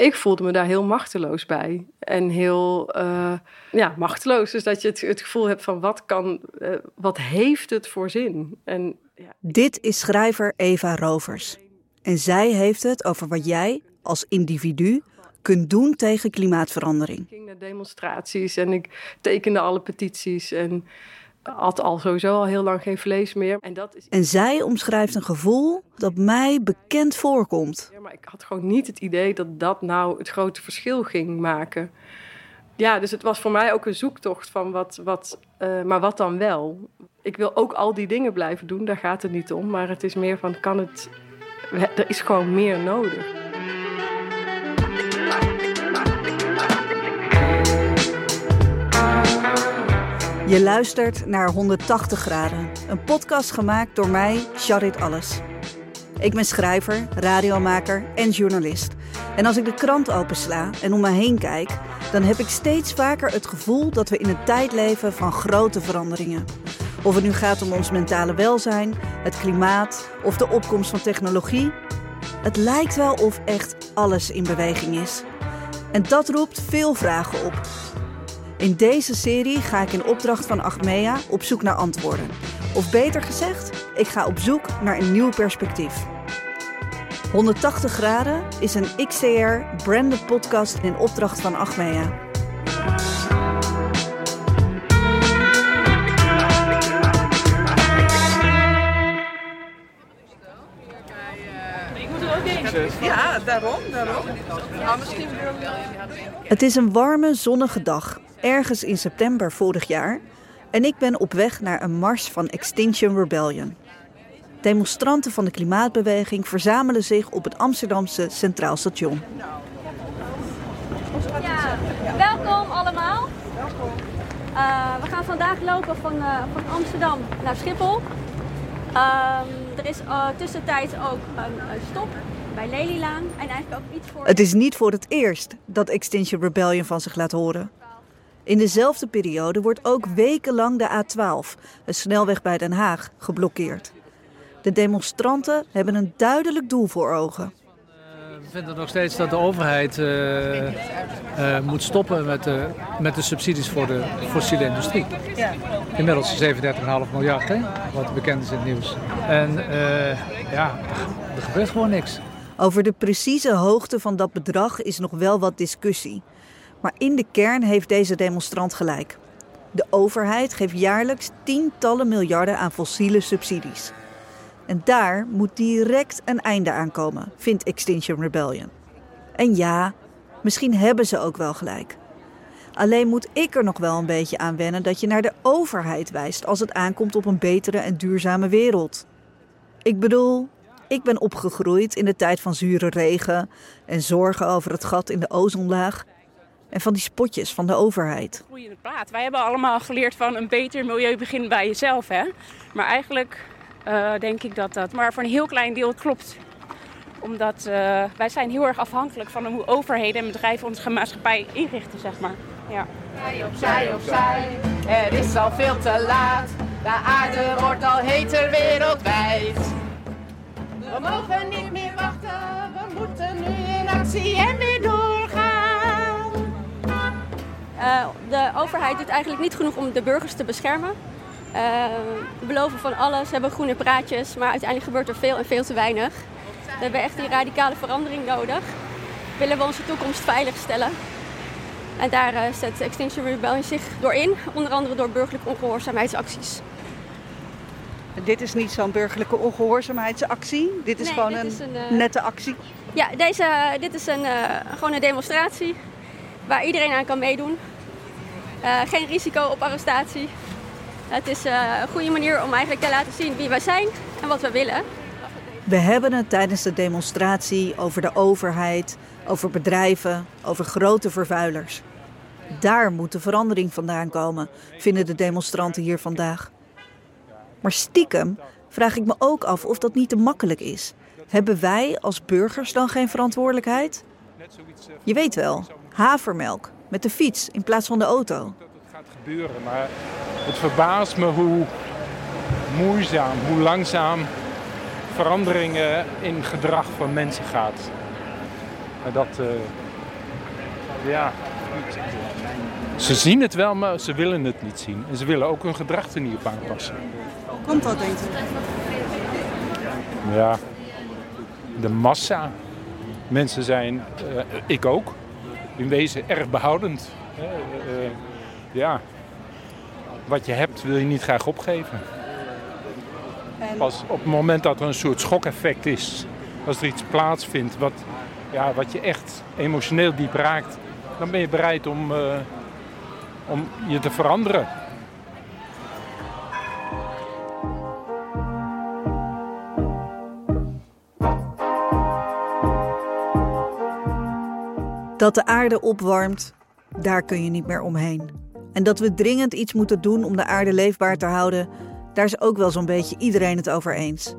Ik voelde me daar heel machteloos bij. En heel uh, ja, machteloos. Dus dat je het, het gevoel hebt van wat kan, uh, wat heeft het voor zin? En, ja. Dit is schrijver Eva Rovers. En zij heeft het over wat jij als individu kunt doen tegen klimaatverandering. Ik ging naar demonstraties en ik tekende alle petities en had al sowieso al heel lang geen vlees meer. En, dat is... en zij omschrijft een gevoel dat mij bekend voorkomt. Ja, maar ik had gewoon niet het idee dat dat nou het grote verschil ging maken. Ja, dus het was voor mij ook een zoektocht van wat, wat uh, maar wat dan wel? Ik wil ook al die dingen blijven doen, daar gaat het niet om. Maar het is meer van, kan het... Er is gewoon meer nodig. Je luistert naar 180 graden, een podcast gemaakt door mij, Charit Alles. Ik ben schrijver, radiomaker en journalist. En als ik de krant opensla en om me heen kijk, dan heb ik steeds vaker het gevoel dat we in een tijd leven van grote veranderingen. Of het nu gaat om ons mentale welzijn, het klimaat of de opkomst van technologie. Het lijkt wel of echt alles in beweging is. En dat roept veel vragen op. In deze serie ga ik in opdracht van Achmea op zoek naar antwoorden. Of beter gezegd, ik ga op zoek naar een nieuw perspectief. 180 graden is een XCR branded podcast in opdracht van Achmea. Ja, daarom, daarom. Misschien Het is een warme, zonnige dag ergens in september vorig jaar en ik ben op weg naar een mars van Extinction Rebellion. Demonstranten van de klimaatbeweging verzamelen zich op het Amsterdamse Centraal Station. Ja, welkom allemaal. Uh, we gaan vandaag lopen van, uh, van Amsterdam naar Schiphol. Uh, er is uh, tussentijds ook een, een stop bij Lelylaan en eigenlijk ook iets voor... Het is niet voor het eerst dat Extinction Rebellion van zich laat horen. In dezelfde periode wordt ook wekenlang de A12, een snelweg bij Den Haag, geblokkeerd. De demonstranten hebben een duidelijk doel voor ogen. We vinden nog steeds dat de overheid uh, uh, moet stoppen met de, met de subsidies voor de fossiele industrie. Inmiddels 37,5 miljard, hè, wat bekend is in het nieuws. En uh, ja, er gebeurt gewoon niks. Over de precieze hoogte van dat bedrag is nog wel wat discussie. Maar in de kern heeft deze demonstrant gelijk. De overheid geeft jaarlijks tientallen miljarden aan fossiele subsidies. En daar moet direct een einde aan komen, vindt Extinction Rebellion. En ja, misschien hebben ze ook wel gelijk. Alleen moet ik er nog wel een beetje aan wennen dat je naar de overheid wijst als het aankomt op een betere en duurzame wereld. Ik bedoel, ik ben opgegroeid in de tijd van zure regen en zorgen over het gat in de ozonlaag en van die spotjes van de overheid. Groeiende praat. Wij hebben allemaal geleerd van een beter milieu begint bij jezelf. Hè? Maar eigenlijk uh, denk ik dat dat maar voor een heel klein deel klopt. Omdat uh, wij zijn heel erg afhankelijk van hoe overheden en bedrijven onze maatschappij inrichten, zeg maar. Ja. Zij opzij, opzij, er is al veel te laat. De aarde wordt al heter wereldwijd. We mogen niet meer wachten, we moeten nu in actie en weer doorgaan. Uh, de overheid doet eigenlijk niet genoeg om de burgers te beschermen. Uh, we beloven van alles, hebben groene praatjes, maar uiteindelijk gebeurt er veel en veel te weinig. We hebben echt die radicale verandering nodig. Willen we onze toekomst veilig stellen. En daar uh, zet Extinction Rebellion zich door in, onder andere door burgerlijke ongehoorzaamheidsacties. Dit is niet zo'n burgerlijke ongehoorzaamheidsactie. Dit is nee, gewoon dit een, is een uh, nette actie. Ja, deze, dit is een, uh, gewoon een demonstratie waar iedereen aan kan meedoen. Uh, geen risico op arrestatie. Het is een goede manier om eigenlijk te laten zien wie wij zijn en wat we willen. We hebben het tijdens de demonstratie over de overheid, over bedrijven, over grote vervuilers. Daar moet de verandering vandaan komen, vinden de demonstranten hier vandaag. Maar stiekem vraag ik me ook af of dat niet te makkelijk is. Hebben wij als burgers dan geen verantwoordelijkheid? Je weet wel, havermelk met de fiets in plaats van de auto. Dat het gaat gebeuren, maar het verbaast me hoe moeizaam, hoe langzaam veranderingen in gedrag van mensen gaat. En dat, uh, ja. Ze zien het wel, maar ze willen het niet zien. En ze willen ook hun gedrag er niet op aanpassen. Hoe komt dat, denk je? Ja, de massa. Mensen zijn, eh, ik ook, in wezen erg behoudend. Eh, eh, ja, wat je hebt wil je niet graag opgeven. En Pas op het moment dat er een soort schokeffect is, als er iets plaatsvindt wat, ja, wat je echt emotioneel diep raakt, dan ben je bereid om, eh, om je te veranderen. Dat de aarde opwarmt, daar kun je niet meer omheen. En dat we dringend iets moeten doen om de aarde leefbaar te houden, daar is ook wel zo'n beetje iedereen het over eens.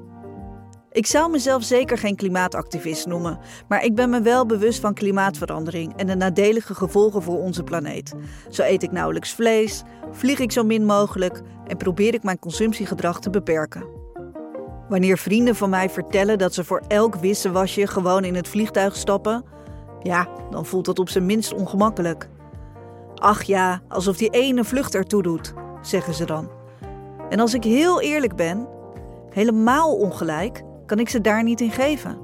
Ik zou mezelf zeker geen klimaatactivist noemen, maar ik ben me wel bewust van klimaatverandering en de nadelige gevolgen voor onze planeet. Zo eet ik nauwelijks vlees, vlieg ik zo min mogelijk en probeer ik mijn consumptiegedrag te beperken. Wanneer vrienden van mij vertellen dat ze voor elk wisselwasje gewoon in het vliegtuig stappen, ja, dan voelt dat op zijn minst ongemakkelijk. Ach ja, alsof die ene vlucht ertoe doet, zeggen ze dan. En als ik heel eerlijk ben, helemaal ongelijk kan ik ze daar niet in geven.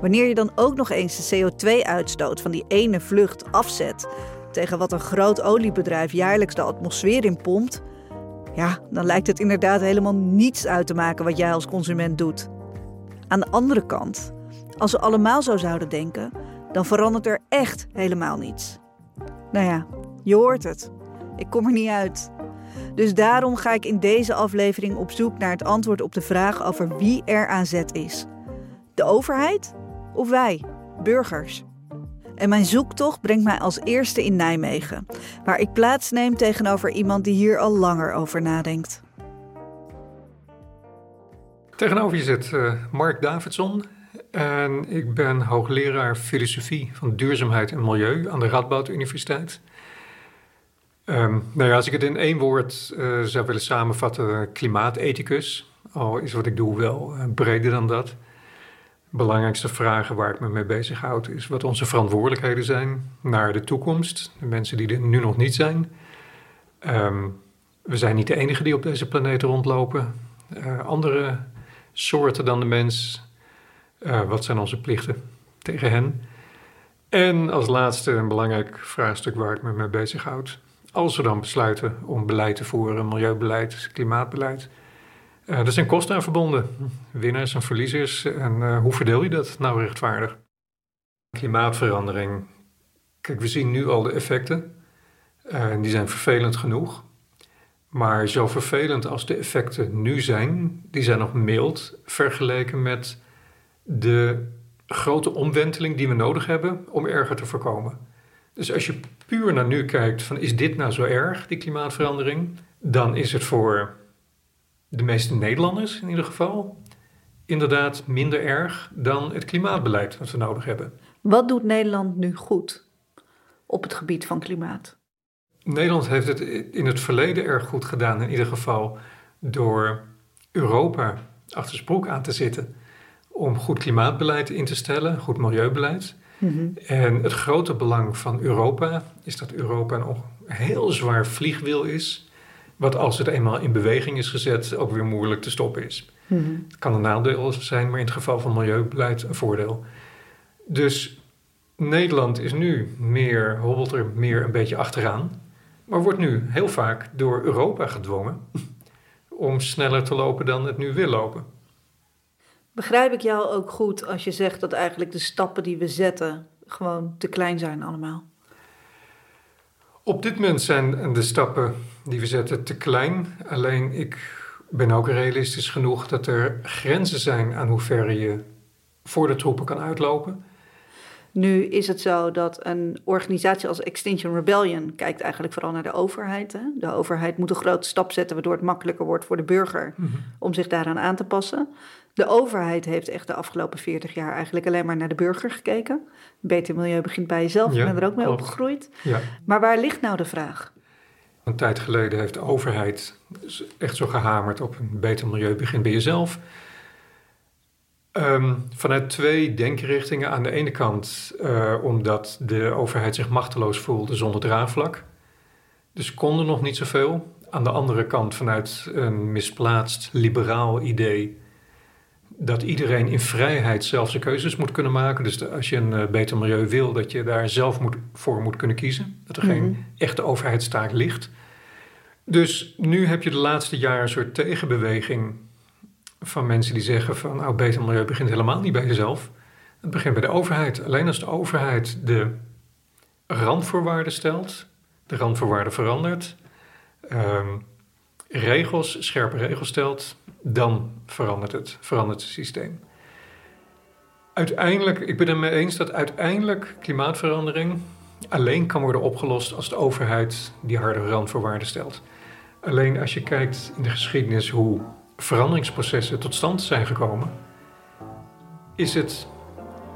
Wanneer je dan ook nog eens de CO2-uitstoot van die ene vlucht afzet tegen wat een groot oliebedrijf jaarlijks de atmosfeer in pompt, ja, dan lijkt het inderdaad helemaal niets uit te maken wat jij als consument doet. Aan de andere kant, als we allemaal zo zouden denken, dan verandert er echt helemaal niets. Nou ja, je hoort het. Ik kom er niet uit. Dus daarom ga ik in deze aflevering op zoek naar het antwoord op de vraag over wie er aan zet is. De overheid of wij, burgers? En mijn zoektocht brengt mij als eerste in Nijmegen, waar ik plaatsneem tegenover iemand die hier al langer over nadenkt. Tegenover je zit eh, Mark Davidson. En ik ben hoogleraar filosofie van duurzaamheid en milieu aan de Radboud Universiteit. Ehm, nou ja, als ik het in één woord eh, zou willen samenvatten, klimaatethicus. Al is wat ik doe wel eh, breder dan dat. Belangrijkste vragen waar ik me mee bezighoud is wat onze verantwoordelijkheden zijn naar de toekomst. De mensen die er nu nog niet zijn. Ehm, we zijn niet de enige die op deze planeet rondlopen. Eh, andere soorten dan de mens. Eh, wat zijn onze plichten tegen hen? En als laatste een belangrijk vraagstuk waar ik me mee bezighoud. Als we dan besluiten om beleid te voeren, milieubeleid, klimaatbeleid. eh, er zijn kosten aan verbonden. Winnaars en verliezers. En eh, hoe verdeel je dat nou rechtvaardig? Klimaatverandering. Kijk, we zien nu al de effecten. En die zijn vervelend genoeg. Maar zo vervelend als de effecten nu zijn, die zijn nog mild vergeleken met de grote omwenteling die we nodig hebben om erger te voorkomen. Dus als je puur naar nu kijkt van is dit nou zo erg, die klimaatverandering, dan is het voor de meeste Nederlanders in ieder geval inderdaad minder erg dan het klimaatbeleid wat we nodig hebben. Wat doet Nederland nu goed op het gebied van klimaat? Nederland heeft het in het verleden erg goed gedaan, in ieder geval door Europa achter zijn broek aan te zitten om goed klimaatbeleid in te stellen, goed milieubeleid. En het grote belang van Europa is dat Europa een heel zwaar vliegwiel is, wat als het eenmaal in beweging is gezet ook weer moeilijk te stoppen is. Het kan een nadeel zijn, maar in het geval van milieubeleid een voordeel. Dus Nederland is nu meer, hobbelt er meer een beetje achteraan, maar wordt nu heel vaak door Europa gedwongen om sneller te lopen dan het nu wil lopen. Begrijp ik jou ook goed als je zegt dat eigenlijk de stappen die we zetten gewoon te klein zijn allemaal? Op dit moment zijn de stappen die we zetten te klein. Alleen ik ben ook realistisch genoeg dat er grenzen zijn aan hoe ver je voor de troepen kan uitlopen. Nu is het zo dat een organisatie als Extinction Rebellion kijkt eigenlijk vooral naar de overheid. Hè? De overheid moet een grote stap zetten waardoor het makkelijker wordt voor de burger om zich daaraan aan te passen. De overheid heeft echt de afgelopen 40 jaar eigenlijk alleen maar naar de burger gekeken. Beter milieu begint bij jezelf, Ja, ik ben er ook mee klopt. opgegroeid. Ja. Maar waar ligt nou de vraag? Een tijd geleden heeft de overheid echt zo gehamerd op een beter milieu begint bij jezelf. Ehm, vanuit twee denkrichtingen. Aan de ene kant uh, omdat de overheid zich machteloos voelde zonder draagvlak. Dus konden nog niet zoveel. Aan de andere kant vanuit een misplaatst liberaal idee dat iedereen in vrijheid zelf zijn keuzes moet kunnen maken. Dus als je een uh, beter milieu wil, dat je daar zelf moet, voor moet kunnen kiezen. Dat er geen mhm. echte overheidstaak ligt. Dus nu heb je de laatste jaren een soort tegenbeweging van mensen die zeggen van nou, beter milieu begint helemaal niet bij jezelf. Het begint bij de overheid. Alleen als de overheid de randvoorwaarden stelt, de randvoorwaarden verandert, ehm, regels, scherpe regels stelt, dan verandert het, verandert het systeem. Uiteindelijk, ik ben het mee eens dat uiteindelijk klimaatverandering alleen kan worden opgelost als de overheid die harde randvoorwaarden stelt. Alleen als je kijkt in de geschiedenis hoe veranderingsprocessen tot stand zijn gekomen, is het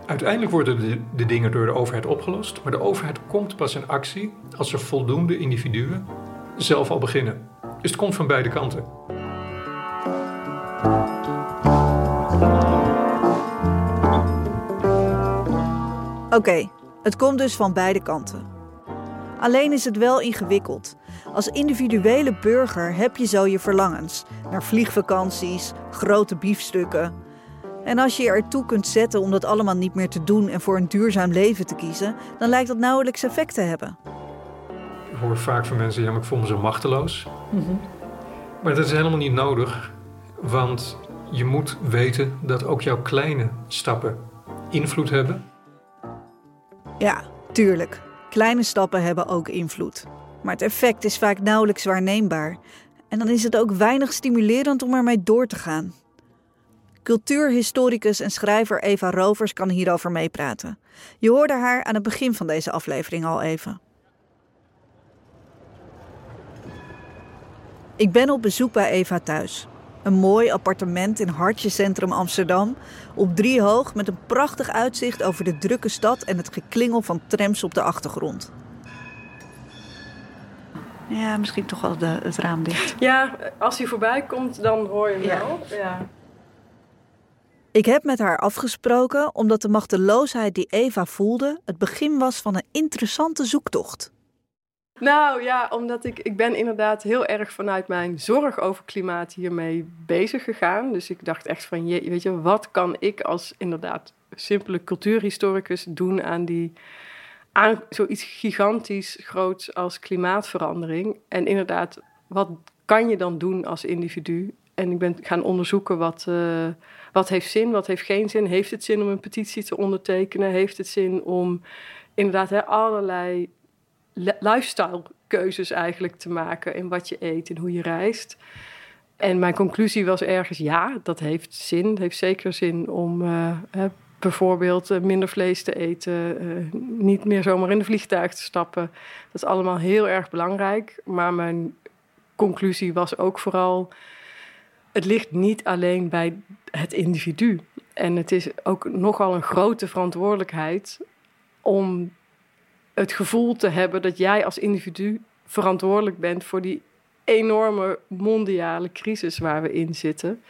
uiteindelijk worden de, de, dingen door de overheid opgelost, maar de overheid komt pas in actie als er voldoende individuen zelf al beginnen. Dus het komt van beide kanten. Oké, het komt dus van beide kanten. Alleen is het wel ingewikkeld. Als individuele burger heb je zo je verlangens naar vliegvakanties, grote biefstukken. En als je je ertoe kunt zetten om dat allemaal niet meer te doen en voor een duurzaam leven te kiezen, dan lijkt dat nauwelijks effect te hebben. Hoor vaak van mensen, ja, maar ik voel me zo machteloos. Mhm. Maar dat is helemaal niet nodig, want je moet weten dat ook jouw kleine stappen invloed hebben. Ja, tuurlijk. Kleine stappen hebben ook invloed. Maar het effect is vaak nauwelijks waarneembaar. En dan is het ook weinig stimulerend om ermee door te gaan. Cultuurhistoricus en schrijver Eva Rovers kan hierover meepraten. Je hoorde haar aan het begin van deze aflevering al even. Ik ben op bezoek bij Eva thuis. Een mooi appartement in Hartje Amsterdam. Op drie hoog met een prachtig uitzicht over de drukke stad en het geklingel van trams op de achtergrond. Ja, misschien toch wel de, het raam dicht. Ja, als hij voorbij komt, dan hoor je hem wel. Ja. Ik heb met haar afgesproken omdat de machteloosheid die Eva voelde het begin was van een interessante zoektocht. Nou ja, omdat ik, ik ben inderdaad heel erg vanuit mijn zorg over klimaat hiermee bezig gegaan. Dus ik dacht echt van, je, weet je, wat kan ik als inderdaad simpele cultuurhistoricus doen aan die aan zoiets gigantisch groots als klimaatverandering. En inderdaad, wat kan je dan doen als individu? En ik ben gaan onderzoeken wat, uh, wat heeft zin, wat heeft geen zin. Heeft het zin om een petitie te ondertekenen? Heeft het zin om inderdaad allerlei lifestyle keuzes eigenlijk te maken in wat je eet en hoe je reist. En mijn conclusie was ergens ja, dat heeft zin. Het heeft zeker zin om uh, bijvoorbeeld eh, minder vlees te eten, uh, niet meer zomaar in de vliegtuig te stappen. Dat is allemaal heel erg belangrijk. Maar mijn conclusie was ook vooral: het ligt niet alleen bij het individu. En het is ook nogal een grote verantwoordelijkheid om het gevoel te hebben dat jij als individu verantwoordelijk bent voor die enorme mondiale crisis waar we in zitten.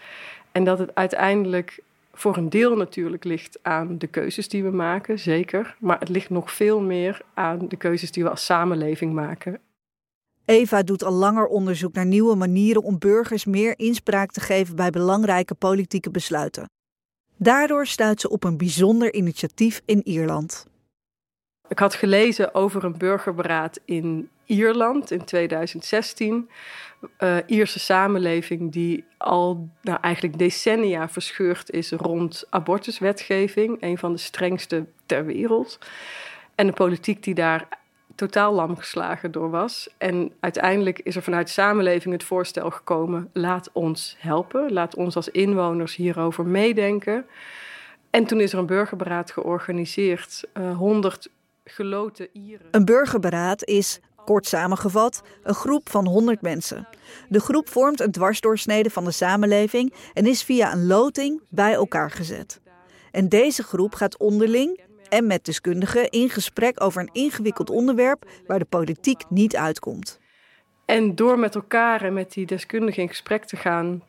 En dat het uiteindelijk voor een deel natuurlijk ligt aan de keuzes die we maken, zeker. Maar het ligt nog veel meer aan de keuzes die we als samenleving maken. Eva doet al langer onderzoek naar nieuwe manieren om burgers meer inspraak te geven bij belangrijke politieke besluiten. Daardoor stuit ze op een bijzonder initiatief in Ierland. Ik had gelezen over een burgerberaad in Ierland in 2016. Uh, eh, Ierse samenleving die al nou, eigenlijk decennia verscheurd is rond abortuswetgeving, een van de strengste ter wereld. En de politiek die daar totaal lam geslagen door was. En uiteindelijk is er vanuit samenleving het voorstel gekomen: laat ons helpen, laat ons als inwoners hierover meedenken. En toen is er een burgerberaad georganiseerd. Uh, eh, 100 geloten Ieren. Een burgerberaad is, kort samengevat, een groep van 100 mensen. De groep vormt een dwarsdoorsnede van de samenleving en is via een loting bij elkaar gezet. En deze groep gaat onderling en met deskundigen in gesprek over een ingewikkeld onderwerp waar de politiek niet uitkomt. En door met elkaar en met die deskundigen in gesprek te gaan,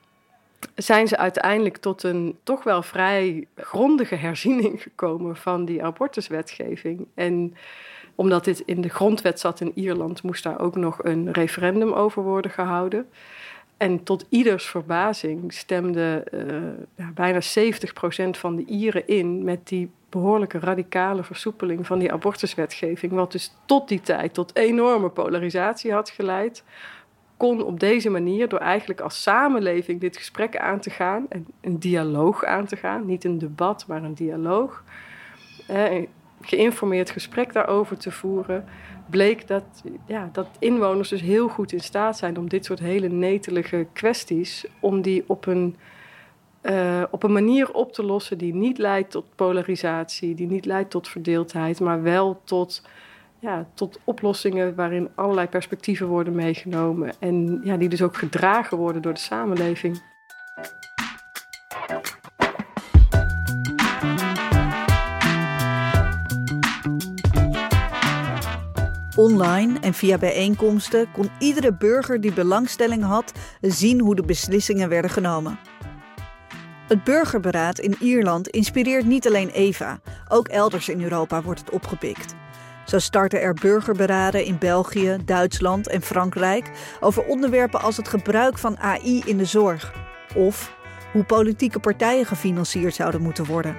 zijn ze uiteindelijk tot een toch wel vrij grondige herziening gekomen van die abortuswetgeving. En omdat dit in de grondwet zat in Ierland, moest daar ook nog een referendum over worden gehouden. En tot ieders verbazing stemde ja, bijna 70% van de Ieren in met die behoorlijke radicale versoepeling van die abortuswetgeving. Wat dus tot die tijd tot enorme polarisatie had geleid. Kon op deze manier, door eigenlijk als samenleving dit gesprek aan te gaan, en een dialoog aan te gaan, niet een debat, maar een dialoog, een geïnformeerd gesprek daarover te voeren, bleek dat, ja, dat inwoners dus heel goed in staat zijn om dit soort hele netelige kwesties, om die op een, uh, op een manier op te lossen die niet leidt tot polarisatie, die niet leidt tot verdeeldheid, maar wel tot, ja, tot oplossingen waarin allerlei perspectieven worden meegenomen en ja, die dus ook gedragen worden door de samenleving. Online en via bijeenkomsten kon iedere burger die belangstelling had zien hoe de beslissingen werden genomen. Het burgerberaad in Ierland inspireert niet alleen Eva, ook elders in Europa wordt het opgepikt. Zo starten er burgerberaden in België, Duitsland en Frankrijk over onderwerpen als het gebruik van AI in de zorg of hoe politieke partijen gefinancierd zouden moeten worden.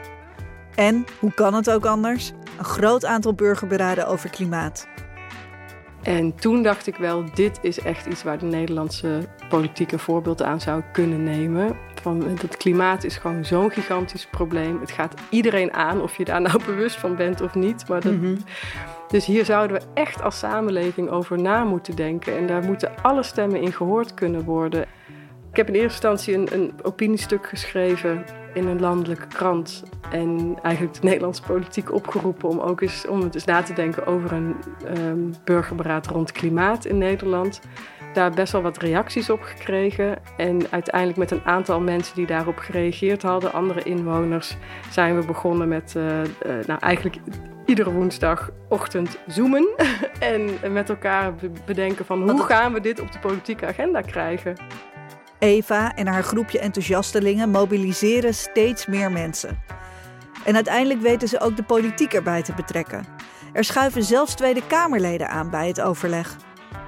En, hoe kan het ook anders? Een groot aantal burgerberaden over klimaat. En toen dacht ik wel, dit is echt iets waar de Nederlandse politiek een voorbeeld aan zou kunnen nemen. Van, het klimaat is gewoon zo'n gigantisch probleem. Het gaat iedereen aan, of je daar nou bewust van bent of niet. Maar dat, mhm. Dus hier zouden we echt als samenleving over na moeten denken. En daar moeten alle stemmen in gehoord kunnen worden. Ik heb in eerste instantie een, een opiniestuk geschreven in een landelijke krant. En eigenlijk de Nederlandse politiek opgeroepen om ook eens, om eens na te denken over een um, burgerberaad rond klimaat in Nederland. Daar best wel wat reacties op gekregen. En uiteindelijk met een aantal mensen die daarop gereageerd hadden, andere inwoners, zijn we begonnen met uh, uh, nou, eigenlijk iedere woensdagochtend zoomen. en met elkaar bedenken van hoe gaan we dit op de politieke agenda krijgen. Eva en haar groepje enthousiastelingen mobiliseren steeds meer mensen. En uiteindelijk weten ze ook de politiek erbij te betrekken. Er schuiven zelfs Tweede Kamerleden aan bij het overleg.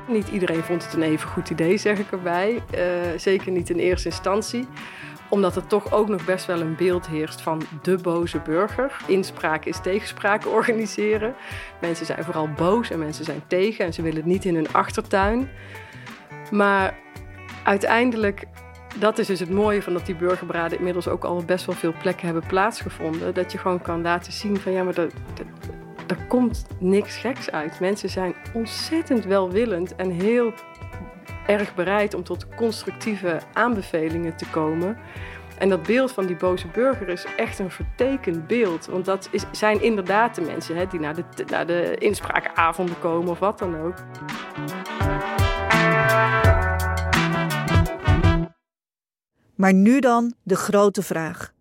Niet iedereen vond het een even goed idee, zeg ik erbij. Uh, zeker niet in eerste instantie omdat er toch ook nog best wel een beeld heerst van de boze burger. Inspraak is tegenspraak organiseren. Mensen zijn vooral boos en mensen zijn tegen en ze willen het niet in hun achtertuin. Maar uiteindelijk, dat is dus het mooie van dat die burgerberaden inmiddels ook al best wel veel plekken hebben plaatsgevonden. Dat je gewoon kan laten zien van ja, maar er, er komt niks geks uit. Mensen zijn ontzettend welwillend en heel erg bereid om tot constructieve aanbevelingen te komen. En dat beeld van die boze burger is echt een vertekend beeld. Want dat zijn inderdaad de mensen hè, die naar de, naar de inspraakavonden komen of wat dan ook. Maar nu dan de grote vraag.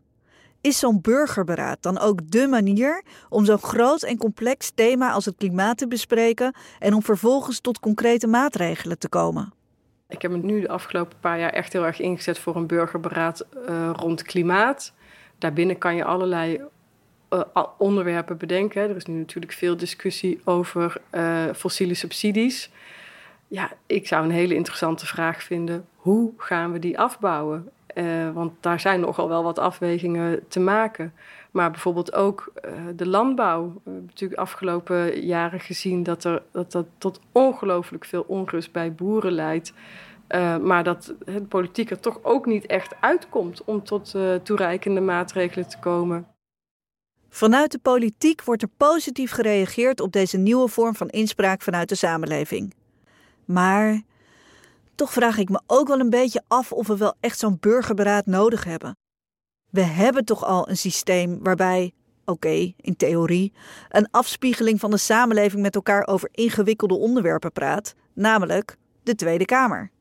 Is zo'n burgerberaad dan ook dé manier om zo'n groot en complex thema als het klimaat te bespreken en om vervolgens tot concrete maatregelen te komen? Ik heb me nu de afgelopen paar jaar echt heel erg ingezet voor een burgerberaad uh, rond klimaat. Daarbinnen kan je allerlei uh, onderwerpen bedenken. Er is nu natuurlijk veel discussie over uh, fossiele subsidies. Ja, ik zou een hele interessante vraag vinden. Hoe gaan we die afbouwen? Uh, want daar zijn nogal wel wat afwegingen te maken. Maar bijvoorbeeld ook uh, de landbouw. We hebben natuurlijk afgelopen jaren gezien dat er, dat, dat tot ongelooflijk veel onrust bij boeren leidt. Uh, maar dat de politiek er toch ook niet echt uitkomt om tot toereikende maatregelen te komen. Vanuit de politiek wordt er positief gereageerd op deze nieuwe vorm van inspraak vanuit de samenleving. Maar toch vraag ik me ook wel een beetje af of we wel echt zo'n burgerberaad nodig hebben. We hebben toch al een systeem waarbij, oké, in theorie, een afspiegeling van de samenleving met elkaar over ingewikkelde onderwerpen praat, namelijk de Tweede Kamer.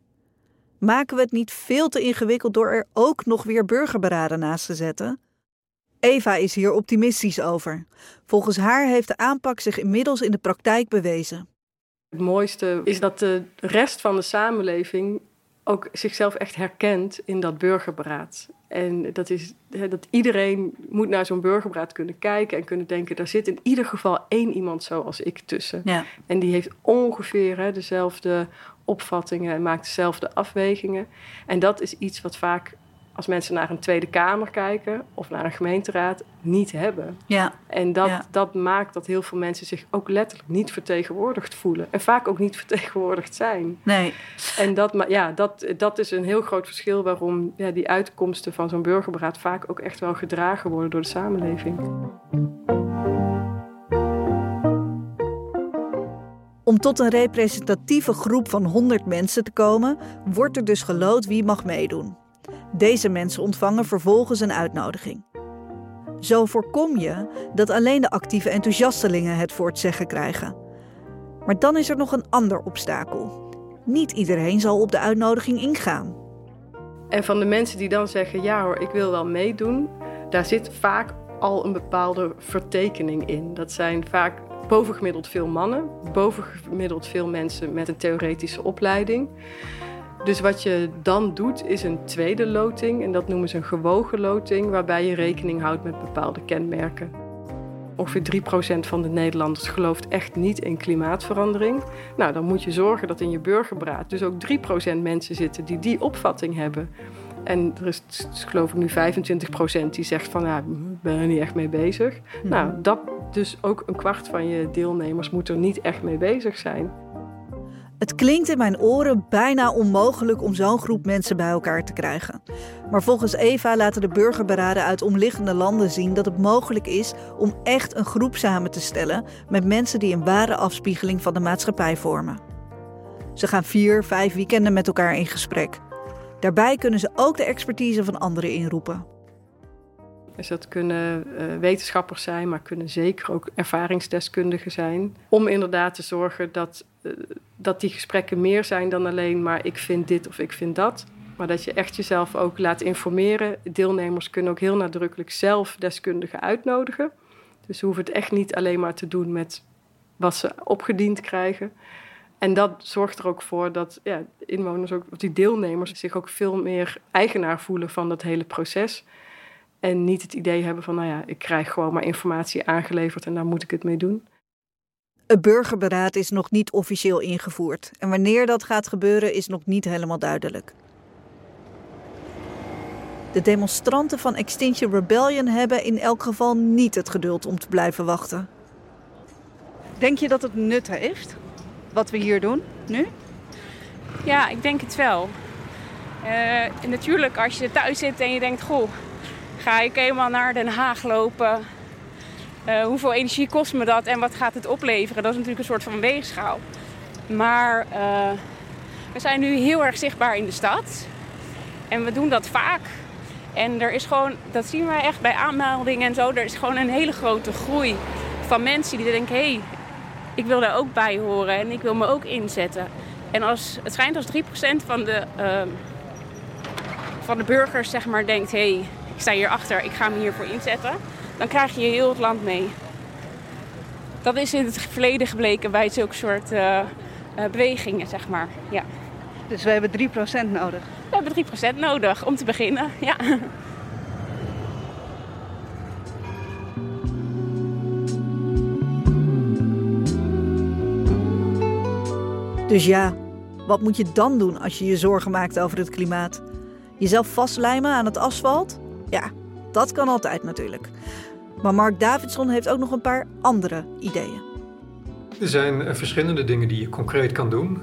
Maken we het niet veel te ingewikkeld door er ook nog weer burgerberaden naast te zetten? Eva is hier optimistisch over. Volgens haar heeft de aanpak zich inmiddels in de praktijk bewezen. Het mooiste is dat de rest van de samenleving ook zichzelf echt herkent in dat burgerberaad. En dat is hè, dat iedereen moet naar zo'n burgerberaad kunnen kijken en kunnen denken: daar zit in ieder geval één iemand zoals ik tussen. Ja. En die heeft ongeveer hè, dezelfde opvattingen en maakt dezelfde afwegingen. En dat is iets wat vaak als mensen naar een Tweede Kamer kijken of naar een gemeenteraad niet hebben. Ja. En dat, Ja. dat maakt dat heel veel mensen zich ook letterlijk niet vertegenwoordigd voelen. En vaak ook niet vertegenwoordigd zijn. Nee. En dat, ma- ja, dat, dat is een heel groot verschil waarom ja, die uitkomsten van zo'n burgerberaad vaak ook echt wel gedragen worden door de samenleving. Om tot een representatieve groep van 100 mensen te komen, wordt er dus geloot wie mag meedoen. Deze mensen ontvangen vervolgens een uitnodiging. Zo voorkom je dat alleen de actieve enthousiastelingen het voor het zeggen krijgen. Maar dan is er nog een ander obstakel. Niet iedereen zal op de uitnodiging ingaan. En van de mensen die dan zeggen: ja hoor, ik wil wel meedoen, daar zit vaak al een bepaalde vertekening in. Dat zijn vaak bovengemiddeld veel mannen, bovengemiddeld veel mensen met een theoretische opleiding. Dus wat je dan doet, is een tweede loting. En dat noemen ze een gewogen loting, waarbij je rekening houdt met bepaalde kenmerken. Ongeveer 3% van de Nederlanders gelooft echt niet in klimaatverandering. Nou, dan moet je zorgen dat in je burgerberaad dus ook 3% mensen zitten die die opvatting hebben. En er is, geloof ik, nu 25% die zegt van, ja, ik ben er niet echt mee bezig. Nou, dat dus ook een kwart van je deelnemers moet er niet echt mee bezig zijn. Het klinkt in mijn oren bijna onmogelijk om zo'n groep mensen bij elkaar te krijgen. Maar volgens Eva laten de burgerberaden uit omliggende landen zien dat het mogelijk is om echt een groep samen te stellen met mensen die een ware afspiegeling van de maatschappij vormen. Ze gaan vier, vijf weekenden met elkaar in gesprek. Daarbij kunnen ze ook de expertise van anderen inroepen. Dus dat kunnen eh, wetenschappers zijn, maar kunnen zeker ook ervaringsdeskundigen zijn. Om inderdaad te zorgen dat, dat die gesprekken meer zijn dan alleen maar ik vind dit of ik vind dat. Maar dat je echt jezelf ook laat informeren. Deelnemers kunnen ook heel nadrukkelijk zelf deskundigen uitnodigen. Dus ze hoeven het echt niet alleen maar te doen met wat ze opgediend krijgen. En dat zorgt er ook voor dat ja, inwoners, ook, of die deelnemers, zich ook veel meer eigenaar voelen van dat hele proces. En niet het idee hebben van, nou ja, ik krijg gewoon maar informatie aangeleverd en daar moet ik het mee doen. Het burgerberaad is nog niet officieel ingevoerd. En wanneer dat gaat gebeuren is nog niet helemaal duidelijk. De demonstranten van Extinction Rebellion hebben in elk geval niet het geduld om te blijven wachten. Denk je dat het nut heeft, wat we hier doen nu? Ja, ik denk het wel. Eh, natuurlijk, als je thuis zit en je denkt: Goh, ga ik helemaal naar Den Haag lopen? Eh, hoeveel energie kost me dat en wat gaat het opleveren? Dat is natuurlijk een soort van weegschaal. Maar eh, we zijn nu heel erg zichtbaar in de stad. En we doen dat vaak. En er is gewoon, dat zien wij echt bij aanmeldingen en zo, er is gewoon een hele grote groei van mensen die denken: hé, hey, ik wil daar ook bij horen en ik wil me ook inzetten. En als, het schijnt als 3% van de, ehm, van de burgers zeg maar, denkt: hé, hey, ik sta hierachter, ik ga me hiervoor inzetten, dan krijg je heel het land mee. Dat is in het verleden gebleken bij zulke soort eh, eh, bewegingen, zeg maar. Ja. Dus we hebben 3% nodig. We hebben 3% nodig om te beginnen. Ja. Dus ja, wat moet je dan doen als je je zorgen maakt over het klimaat? Jezelf vastlijmen aan het asfalt? Ja, dat kan altijd natuurlijk. Maar Mark Davidson heeft ook nog een paar andere ideeën. Er zijn eh, verschillende dingen die je concreet kan doen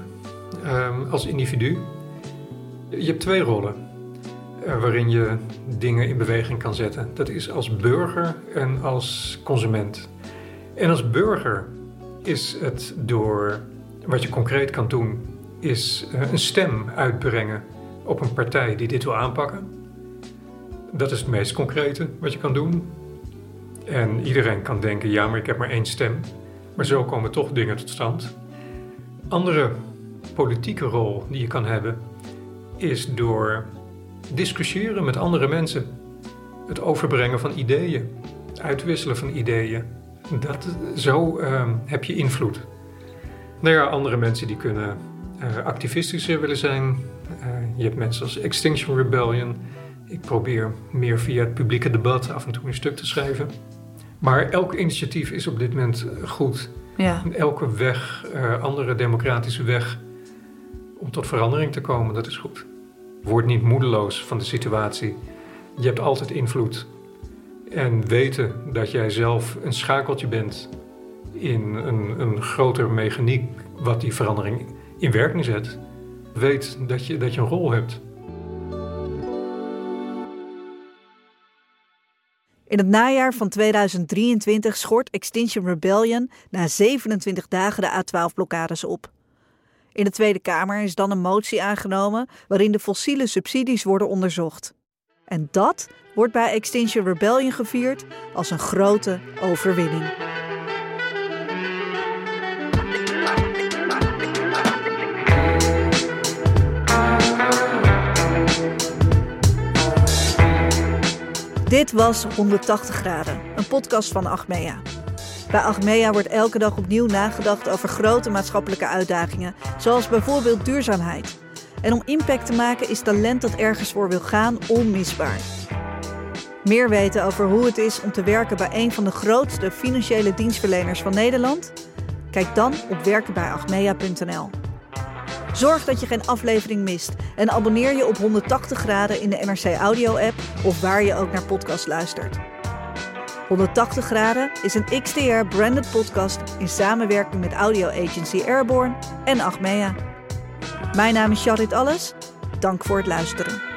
ehm, als individu. Je hebt twee rollen eh, waarin je dingen in beweging kan zetten. Dat is als burger en als consument. En als burger is het door wat je concreet kan doen, is eh, een stem uitbrengen op een partij die dit wil aanpakken. Dat is het meest concrete wat je kan doen. En iedereen kan denken, ja, maar ik heb maar één stem. Maar zo komen toch dingen tot stand. Andere politieke rol die je kan hebben is door discussiëren met andere mensen. Het overbrengen van ideeën, uitwisselen van ideeën. Dat, zo uh, heb je invloed. Nou ja, andere mensen die kunnen uh, activistischer willen zijn. Uh, je hebt mensen als Extinction Rebellion. Ik probeer meer via het publieke debat af en toe een stuk te schrijven. Maar elk initiatief is op dit moment goed. Ja. Elke weg, uh, andere democratische weg om tot verandering te komen, dat is goed. Word niet moedeloos van de situatie. Je hebt altijd invloed. En weten dat jij zelf een schakeltje bent in een, een groter mechaniek wat die verandering in werking zet. Weet dat je, dat je een rol hebt. In het najaar van 2023 schort Extinction Rebellion na 27 dagen de A12-blokkades op. In de Tweede Kamer is dan een motie aangenomen waarin de fossiele subsidies worden onderzocht. En dat wordt bij Extinction Rebellion gevierd als een grote overwinning. Dit was 180 graden, een podcast van Achmea. Bij Achmea wordt elke dag opnieuw nagedacht over grote maatschappelijke uitdagingen, zoals bijvoorbeeld duurzaamheid. En om impact te maken is talent dat ergens voor wil gaan onmisbaar. Meer weten over hoe het is om te werken bij een van de grootste financiële dienstverleners van Nederland? Kijk dan op werkenbijachmea.nl. Zorg dat je geen aflevering mist en abonneer je op 180 graden in de NRC Audio app of waar je ook naar podcast luistert. 180 graden is een XTR branded podcast in samenwerking met audio agency Airborne en Achmea. Mijn naam is Charit Alles. Dank voor het luisteren.